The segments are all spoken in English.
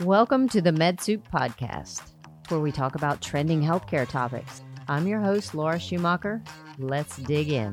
Welcome to the MedSoup Podcast, where we talk about trending healthcare topics. I'm your host, Laura Schumacher. Let's dig in.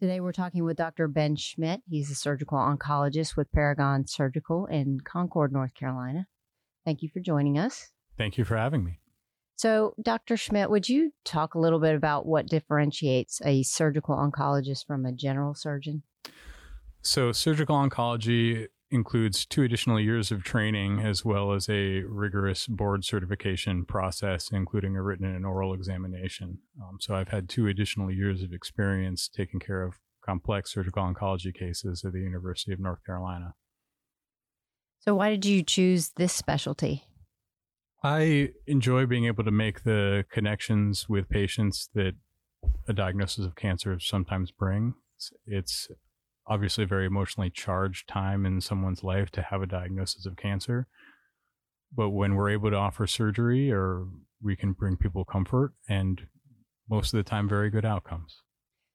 Today, we're talking with Dr. Ben Schmidt. He's a surgical oncologist with Paragon Surgical in Concord, North Carolina. Thank you for joining us. Thank you for having me. So, Dr. Schmidt, would you talk a little bit about what differentiates a surgical oncologist from a general surgeon? So, surgical oncology includes two additional years of training as well as a rigorous board certification process, including a written and oral examination. Um, so, I've had two additional years of experience taking care of complex surgical oncology cases at the University of North Carolina. So, why did you choose this specialty? I enjoy being able to make the connections with patients that a diagnosis of cancer sometimes brings. It's obviously a very emotionally charged time in someone's life to have a diagnosis of cancer. But when we're able to offer surgery or we can bring people comfort and most of the time very good outcomes.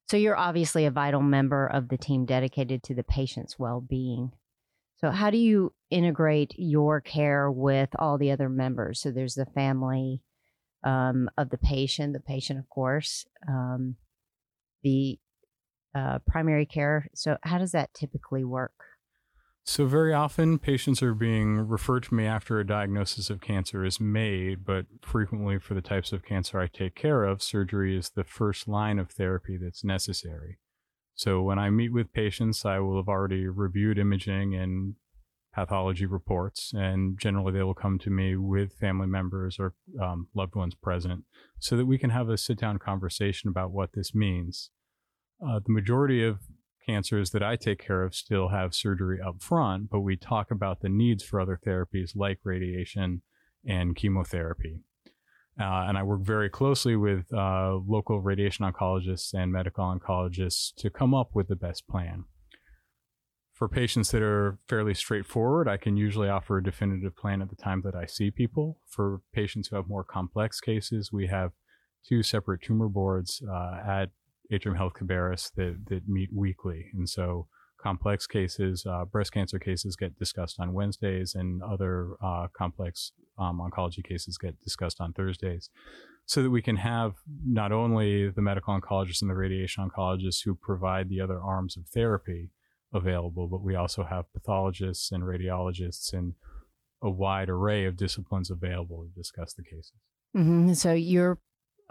So you're obviously a vital member of the team dedicated to the patient's well-being. So, how do you integrate your care with all the other members? So, there's the family um, of the patient, the patient, of course, um, the uh, primary care. So, how does that typically work? So, very often patients are being referred to me after a diagnosis of cancer is made, but frequently for the types of cancer I take care of, surgery is the first line of therapy that's necessary. So when I meet with patients, I will have already reviewed imaging and pathology reports, and generally they will come to me with family members or um, loved ones present so that we can have a sit down conversation about what this means. Uh, the majority of cancers that I take care of still have surgery up front, but we talk about the needs for other therapies like radiation and chemotherapy. Uh, and I work very closely with uh, local radiation oncologists and medical oncologists to come up with the best plan. For patients that are fairly straightforward, I can usually offer a definitive plan at the time that I see people. For patients who have more complex cases, we have two separate tumor boards uh, at Atrium Health Cabarrus that, that meet weekly. And so complex cases, uh, breast cancer cases get discussed on Wednesdays, and other uh, complex um, oncology cases get discussed on Thursdays, so that we can have not only the medical oncologists and the radiation oncologists who provide the other arms of therapy available, but we also have pathologists and radiologists and a wide array of disciplines available to discuss the cases. Mm-hmm. So you're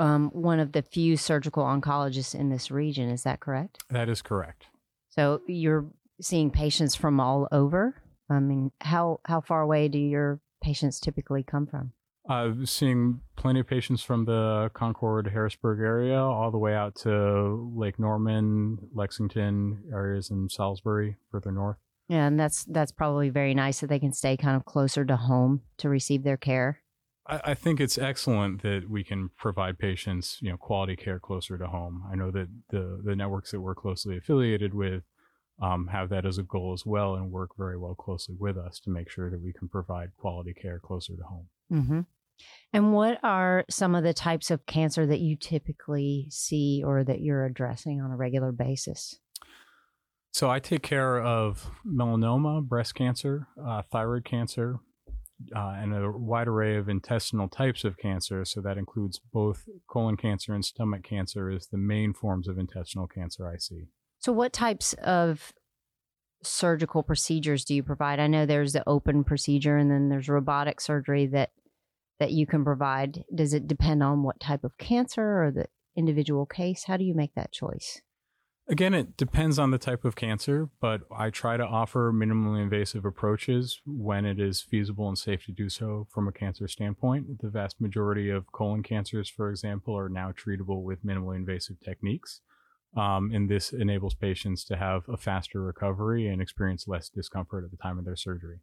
um, one of the few surgical oncologists in this region. Is that correct? That is correct. So you're seeing patients from all over. I mean, how how far away do your patients typically come from? Uh, seeing plenty of patients from the Concord, Harrisburg area, all the way out to Lake Norman, Lexington areas, and Salisbury, further north. Yeah, and that's that's probably very nice that they can stay kind of closer to home to receive their care. I, I think it's excellent that we can provide patients, you know, quality care closer to home. I know that the the networks that we're closely affiliated with um, have that as a goal as well and work very well closely with us to make sure that we can provide quality care closer to home. Mm-hmm. And what are some of the types of cancer that you typically see or that you're addressing on a regular basis? So I take care of melanoma, breast cancer, uh, thyroid cancer, uh, and a wide array of intestinal types of cancer. So that includes both colon cancer and stomach cancer as the main forms of intestinal cancer I see. So, what types of surgical procedures do you provide? I know there's the open procedure, and then there's robotic surgery that that you can provide. Does it depend on what type of cancer or the individual case? How do you make that choice? Again, it depends on the type of cancer, but I try to offer minimally invasive approaches when it is feasible and safe to do so from a cancer standpoint. The vast majority of colon cancers, for example, are now treatable with minimally invasive techniques. Um, and this enables patients to have a faster recovery and experience less discomfort at the time of their surgery.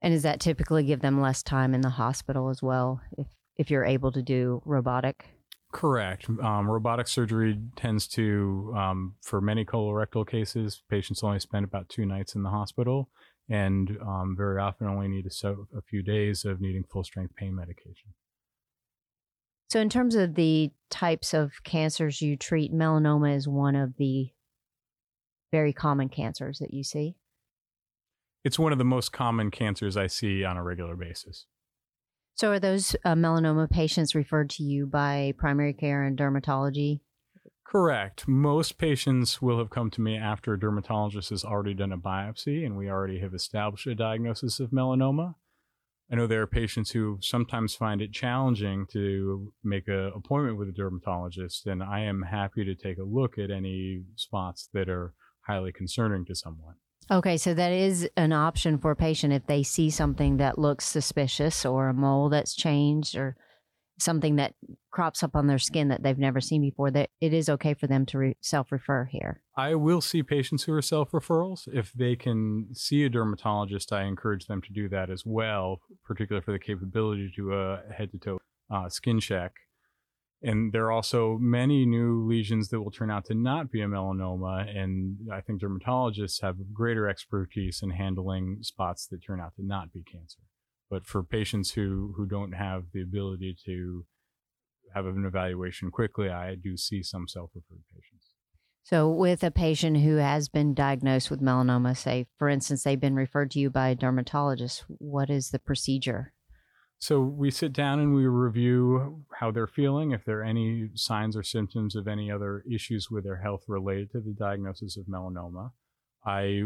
And does that typically give them less time in the hospital as well, if if you're able to do robotic? Correct. Um, robotic surgery tends to, um, for many colorectal cases, patients only spend about two nights in the hospital, and um, very often only need a, a few days of needing full strength pain medication. So, in terms of the types of cancers you treat, melanoma is one of the very common cancers that you see? It's one of the most common cancers I see on a regular basis. So, are those uh, melanoma patients referred to you by primary care and dermatology? Correct. Most patients will have come to me after a dermatologist has already done a biopsy and we already have established a diagnosis of melanoma. I know there are patients who sometimes find it challenging to make an appointment with a dermatologist, and I am happy to take a look at any spots that are highly concerning to someone. Okay, so that is an option for a patient if they see something that looks suspicious or a mole that's changed or something that crops up on their skin that they've never seen before that it is okay for them to re- self-refer here. I will see patients who are self-referrals. If they can see a dermatologist i encourage them to do that as well particularly for the capability to a head-to-toe uh, skin check and there are also many new lesions that will turn out to not be a melanoma and i think dermatologists have greater expertise in handling spots that turn out to not be cancer but for patients who, who don't have the ability to have an evaluation quickly, I do see some self referred patients. So, with a patient who has been diagnosed with melanoma, say, for instance, they've been referred to you by a dermatologist, what is the procedure? So, we sit down and we review how they're feeling, if there are any signs or symptoms of any other issues with their health related to the diagnosis of melanoma. I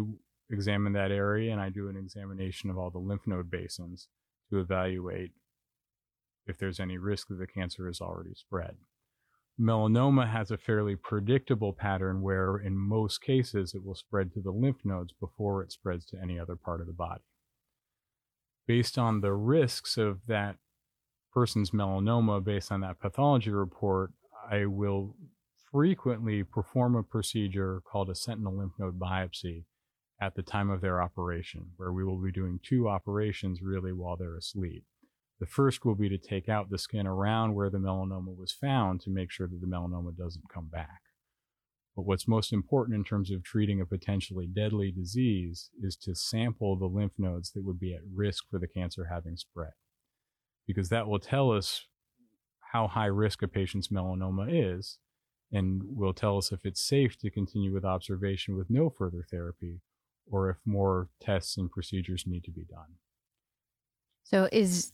examine that area and I do an examination of all the lymph node basins to evaluate if there's any risk that the cancer is already spread. Melanoma has a fairly predictable pattern where, in most cases, it will spread to the lymph nodes before it spreads to any other part of the body. Based on the risks of that person's melanoma, based on that pathology report, I will frequently perform a procedure called a sentinel lymph node biopsy at the time of their operation, where we will be doing two operations really while they're asleep. The first will be to take out the skin around where the melanoma was found to make sure that the melanoma doesn't come back. But what's most important in terms of treating a potentially deadly disease is to sample the lymph nodes that would be at risk for the cancer having spread. Because that will tell us how high risk a patient's melanoma is and will tell us if it's safe to continue with observation with no further therapy or if more tests and procedures need to be done. So, is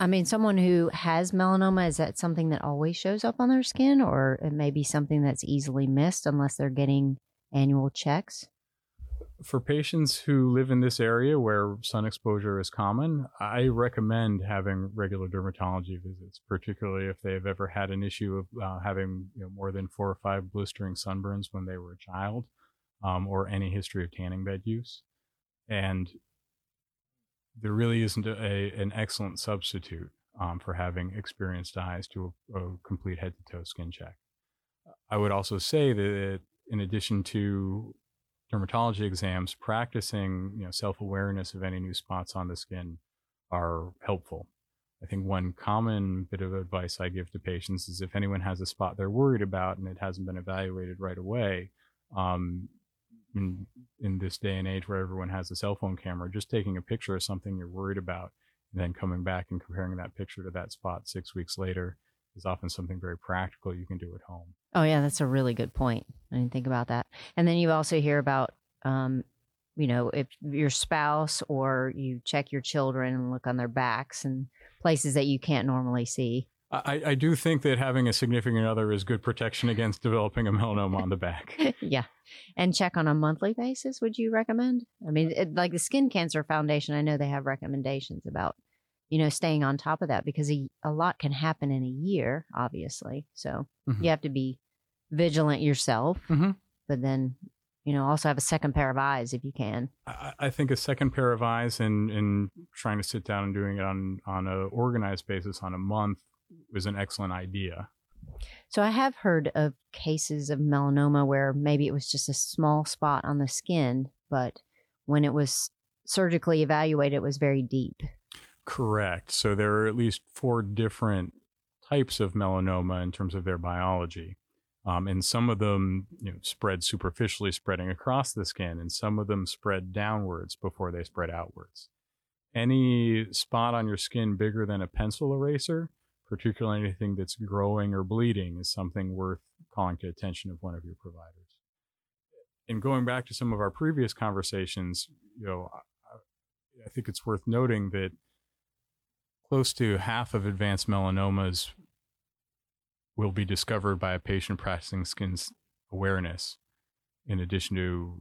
I mean, someone who has melanoma, is that something that always shows up on their skin, or it may be something that's easily missed unless they're getting annual checks? For patients who live in this area where sun exposure is common, I recommend having regular dermatology visits, particularly if they've ever had an issue of uh, having you know, more than four or five blistering sunburns when they were a child um, or any history of tanning bed use. And there really isn't a, an excellent substitute um, for having experienced eyes to a, a complete head to toe skin check. I would also say that in addition to dermatology exams, practicing you know, self awareness of any new spots on the skin are helpful. I think one common bit of advice I give to patients is if anyone has a spot they're worried about and it hasn't been evaluated right away, um, in in this day and age where everyone has a cell phone camera, just taking a picture of something you're worried about and then coming back and comparing that picture to that spot six weeks later is often something very practical you can do at home. Oh yeah, that's a really good point. I didn't think about that. And then you also hear about um, you know, if your spouse or you check your children and look on their backs and places that you can't normally see. I, I do think that having a significant other is good protection against developing a melanoma on the back. yeah. And check on a monthly basis, would you recommend? I mean, it, like the Skin Cancer Foundation, I know they have recommendations about, you know, staying on top of that because a, a lot can happen in a year, obviously. So mm-hmm. you have to be vigilant yourself, mm-hmm. but then, you know, also have a second pair of eyes if you can. I, I think a second pair of eyes and, and trying to sit down and doing it on, on an organized basis on a month was an excellent idea. So I have heard of cases of melanoma where maybe it was just a small spot on the skin, but when it was surgically evaluated, it was very deep. Correct. So there are at least four different types of melanoma in terms of their biology. Um, and some of them you know, spread superficially, spreading across the skin, and some of them spread downwards before they spread outwards. Any spot on your skin bigger than a pencil eraser particularly anything that's growing or bleeding, is something worth calling to attention of one of your providers. and going back to some of our previous conversations, you know, I, I think it's worth noting that close to half of advanced melanomas will be discovered by a patient practicing skin awareness in addition to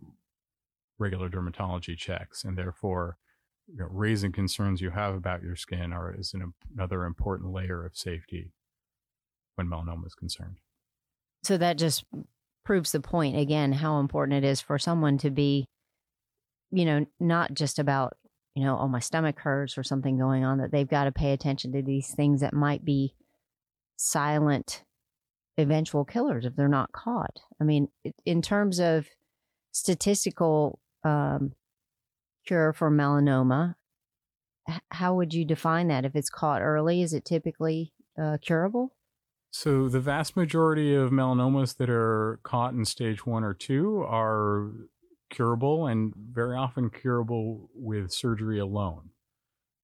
regular dermatology checks and therefore you know, raising concerns you have about your skin are is an, another important layer of safety when melanoma is concerned. So that just proves the point again how important it is for someone to be you know not just about you know oh my stomach hurts or something going on that they've got to pay attention to these things that might be silent eventual killers if they're not caught. I mean in terms of statistical um, cure for melanoma how would you define that if it's caught early is it typically uh, curable so the vast majority of melanomas that are caught in stage one or two are curable and very often curable with surgery alone.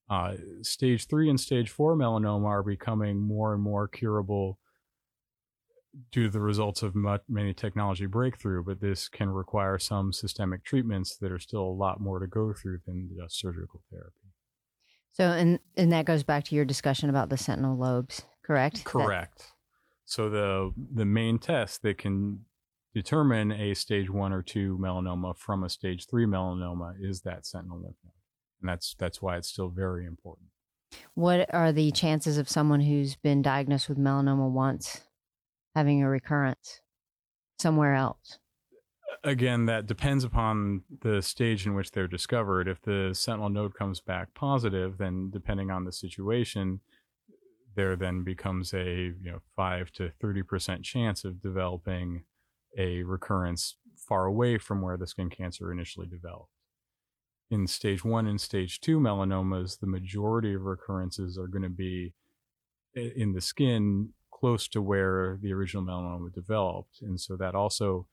Uh, stage three and stage four melanoma are becoming more and more curable due to the results of much, many technology breakthrough, but this can require some systemic treatments that are still a lot more to go through than just surgical therapy. So, and and that goes back to your discussion about the sentinel nodes, correct? Correct. That- so the the main test that can determine a stage one or two melanoma from a stage three melanoma is that sentinel lymph node, and that's that's why it's still very important. What are the chances of someone who's been diagnosed with melanoma once having a recurrence somewhere else? Again, that depends upon the stage in which they're discovered. If the sentinel node comes back positive, then depending on the situation, there then becomes a you know five to thirty percent chance of developing a recurrence far away from where the skin cancer initially developed. In stage one and stage two melanomas, the majority of recurrences are going to be eh, in the skin close to where the original melanoma developed. And so that also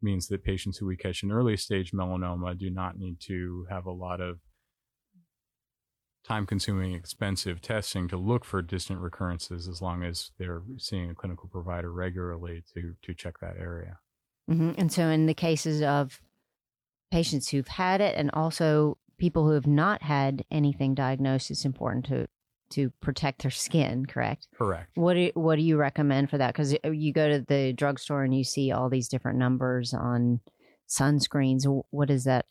means that patients who we catch in early stage melanoma do not need to have a lot of time consuming, expensive testing to look for distant recurrences as long as they're seeing a clinical provider regularly to, to check that area. Mm-hmm. And so, in the cases of patients who've had it and also people who have not had anything diagnosed, it's important to to protect their skin. Correct. Correct. What do what do you recommend for that? Because you go to the drugstore and you see all these different numbers on sunscreens. What is that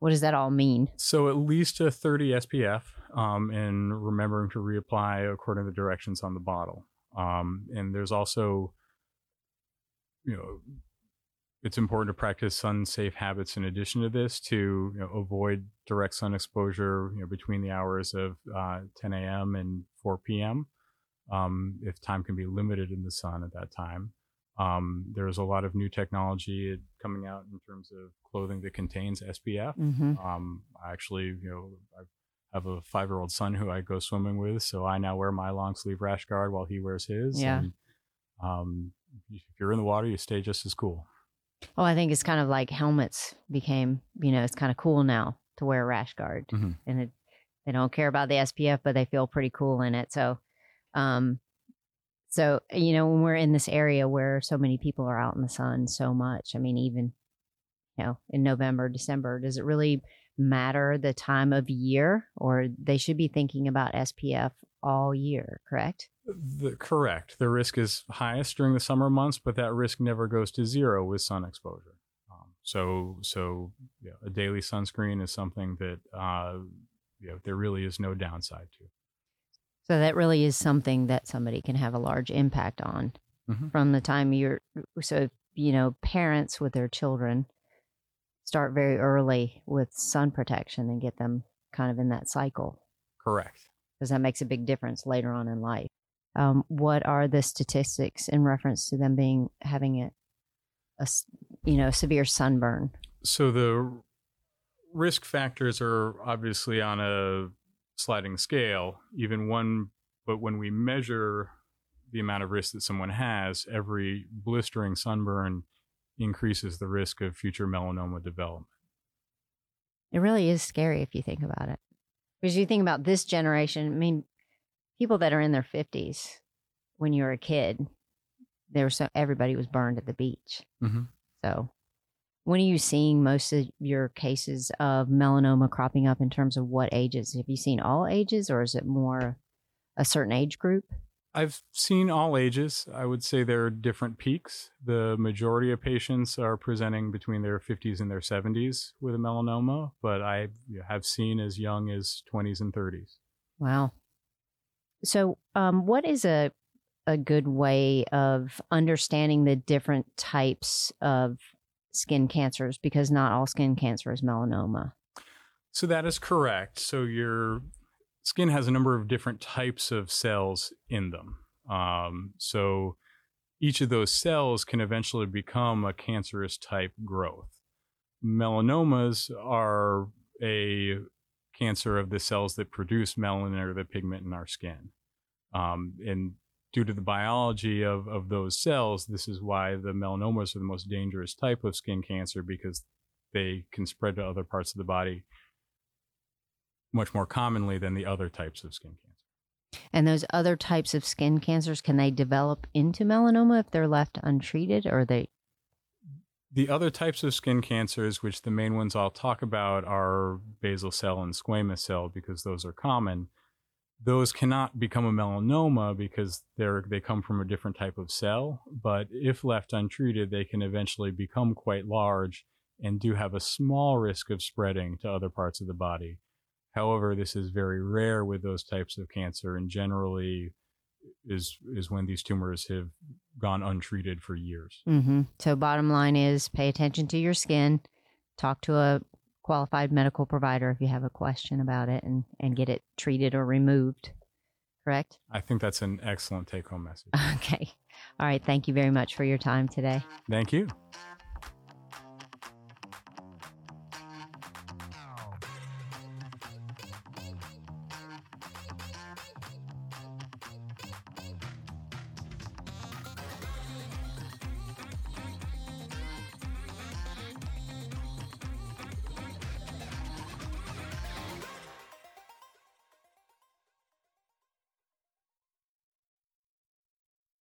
what does that all mean? So at least a 30 SPF, um, and remembering to reapply according to the directions on the bottle. Um, and there's also, you know, it's important to practice sun safe habits in addition to this to you know, avoid direct sun exposure you know, between the hours of uh, 10 a.m. and 4 p.m. Um, if time can be limited in the sun at that time. Um, there's a lot of new technology coming out in terms of clothing that contains SPF. Mm-hmm. Um, I actually, you know, I have a five year old son who I go swimming with, so I now wear my long sleeve rash guard while he wears his. Yeah. And, um, if you're in the water, you stay just as cool. Oh, I think it's kind of like helmets became, you know, it's kind of cool now to wear a rash guard, mm-hmm. and it, they don't care about the SPF, but they feel pretty cool in it. So, um, so, you know, when we're in this area where so many people are out in the sun so much, I mean, even, you know, in November, December, does it really matter the time of year or they should be thinking about SPF all year, correct? The, correct. The risk is highest during the summer months, but that risk never goes to zero with sun exposure. Um, so, so yeah, a daily sunscreen is something that uh, you know, there really is no downside to. So that really is something that somebody can have a large impact on mm-hmm. from the time you're so you know parents with their children start very early with sun protection and get them kind of in that cycle. Correct. Because that makes a big difference later on in life. Um, what are the statistics in reference to them being having a, a you know severe sunburn? So the risk factors are obviously on a sliding scale, even one, but when we measure the amount of risk that someone has, every blistering sunburn increases the risk of future melanoma development. It really is scary if you think about it. Because you think about this generation, I mean, people that are in their 50s, when you were a kid, there was so everybody was burned at the beach. Mm-hmm. So When are you seeing most of your cases of melanoma cropping up in terms of what ages? Have you seen all ages or is it more a certain age group? I've seen all ages. I would say there are different peaks. The majority of patients are presenting between their 50s and their 70s with a melanoma, but I have seen as young as 20s and 30s. Wow. So, um, what is a a good way of understanding the different types of skin cancers? Because not all skin cancer is melanoma. So that is correct. So your skin has a number of different types of cells in them. Um, so each of those cells can eventually become a cancerous type growth. Melanomas are a cancer of the cells that produce melanin or the pigment in our skin. Um, and due to the biology of, of those cells, this is why the melanomas are the most dangerous type of skin cancer because they can spread to other parts of the body much more commonly than the other types of skin cancer. And those other types of skin cancers, can they develop into melanoma if they're left untreated or they? The other types of skin cancers, which the main ones I'll talk about are basal cell and squamous cell because those are common. Those cannot become a melanoma because they're they come from a different type of cell, but if left untreated, they can eventually become quite large and do have a small risk of spreading to other parts of the body. However, this is very rare with those types of cancer and generally is is when these tumors have gone untreated for years. Mm-hmm. So, bottom line is pay attention to your skin, talk to a qualified medical provider if you have a question about it, and and get it treated or removed. Correct? I think that's an excellent take home message. Okay. All right. Thank you very much for your time today. Thank you.